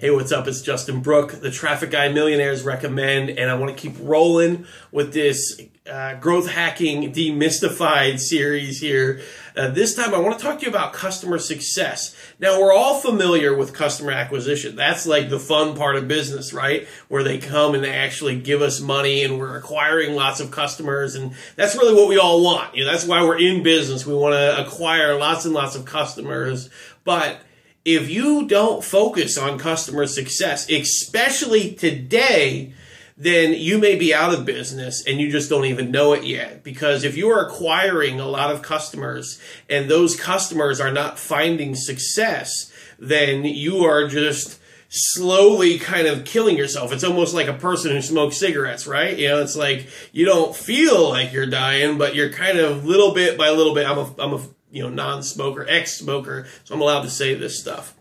Hey, what's up? It's Justin Brooke, the Traffic Guy Millionaires Recommend, and I want to keep rolling with this uh, growth hacking demystified series here. Uh, this time, I want to talk to you about customer success. Now, we're all familiar with customer acquisition. That's like the fun part of business, right? Where they come and they actually give us money and we're acquiring lots of customers. And that's really what we all want. You know, that's why we're in business. We want to acquire lots and lots of customers. But if you don't focus on customer success, especially today, then you may be out of business and you just don't even know it yet. Because if you are acquiring a lot of customers and those customers are not finding success, then you are just slowly kind of killing yourself. It's almost like a person who smokes cigarettes, right? You know, it's like you don't feel like you're dying, but you're kind of little bit by little bit. I'm a, I'm a you know, non-smoker, ex-smoker, so I'm allowed to say this stuff.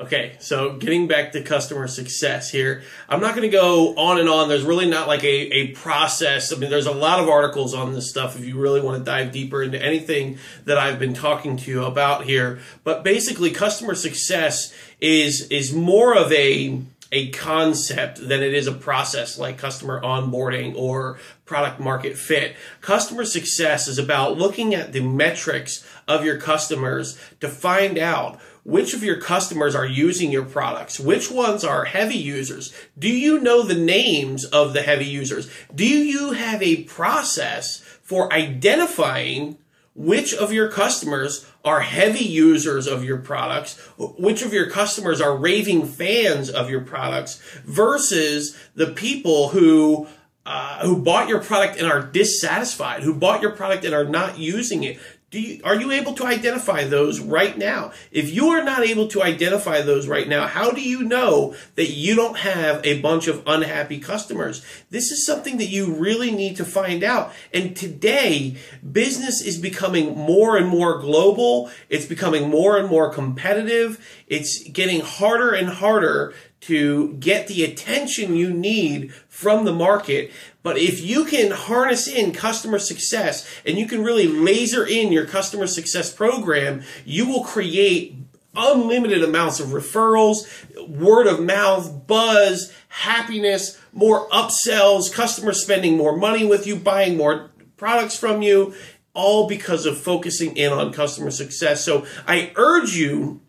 Okay, so getting back to customer success here, I'm not going to go on and on. There's really not like a, a process. I mean, there's a lot of articles on this stuff if you really want to dive deeper into anything that I've been talking to you about here. But basically, customer success is is more of a a concept than it is a process like customer onboarding or product market fit. Customer success is about looking at the metrics of your customers to find out which of your customers are using your products? Which ones are heavy users? Do you know the names of the heavy users? Do you have a process for identifying which of your customers are heavy users of your products, which of your customers are raving fans of your products versus the people who uh, who bought your product and are dissatisfied, who bought your product and are not using it. Do you, are you able to identify those right now? If you are not able to identify those right now, how do you know that you don't have a bunch of unhappy customers? This is something that you really need to find out. And today, business is becoming more and more global. It's becoming more and more competitive. It's getting harder and harder to get the attention you need from the market. But if you can harness in customer success and you can really laser in your customer success program, you will create unlimited amounts of referrals, word of mouth, buzz, happiness, more upsells, customers spending more money with you, buying more products from you, all because of focusing in on customer success. So I urge you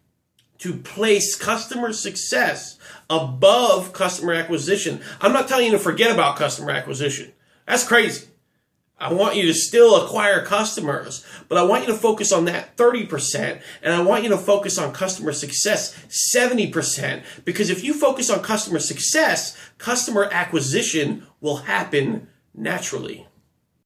to place customer success above customer acquisition. I'm not telling you to forget about customer acquisition. That's crazy. I want you to still acquire customers, but I want you to focus on that 30% and I want you to focus on customer success 70% because if you focus on customer success, customer acquisition will happen naturally.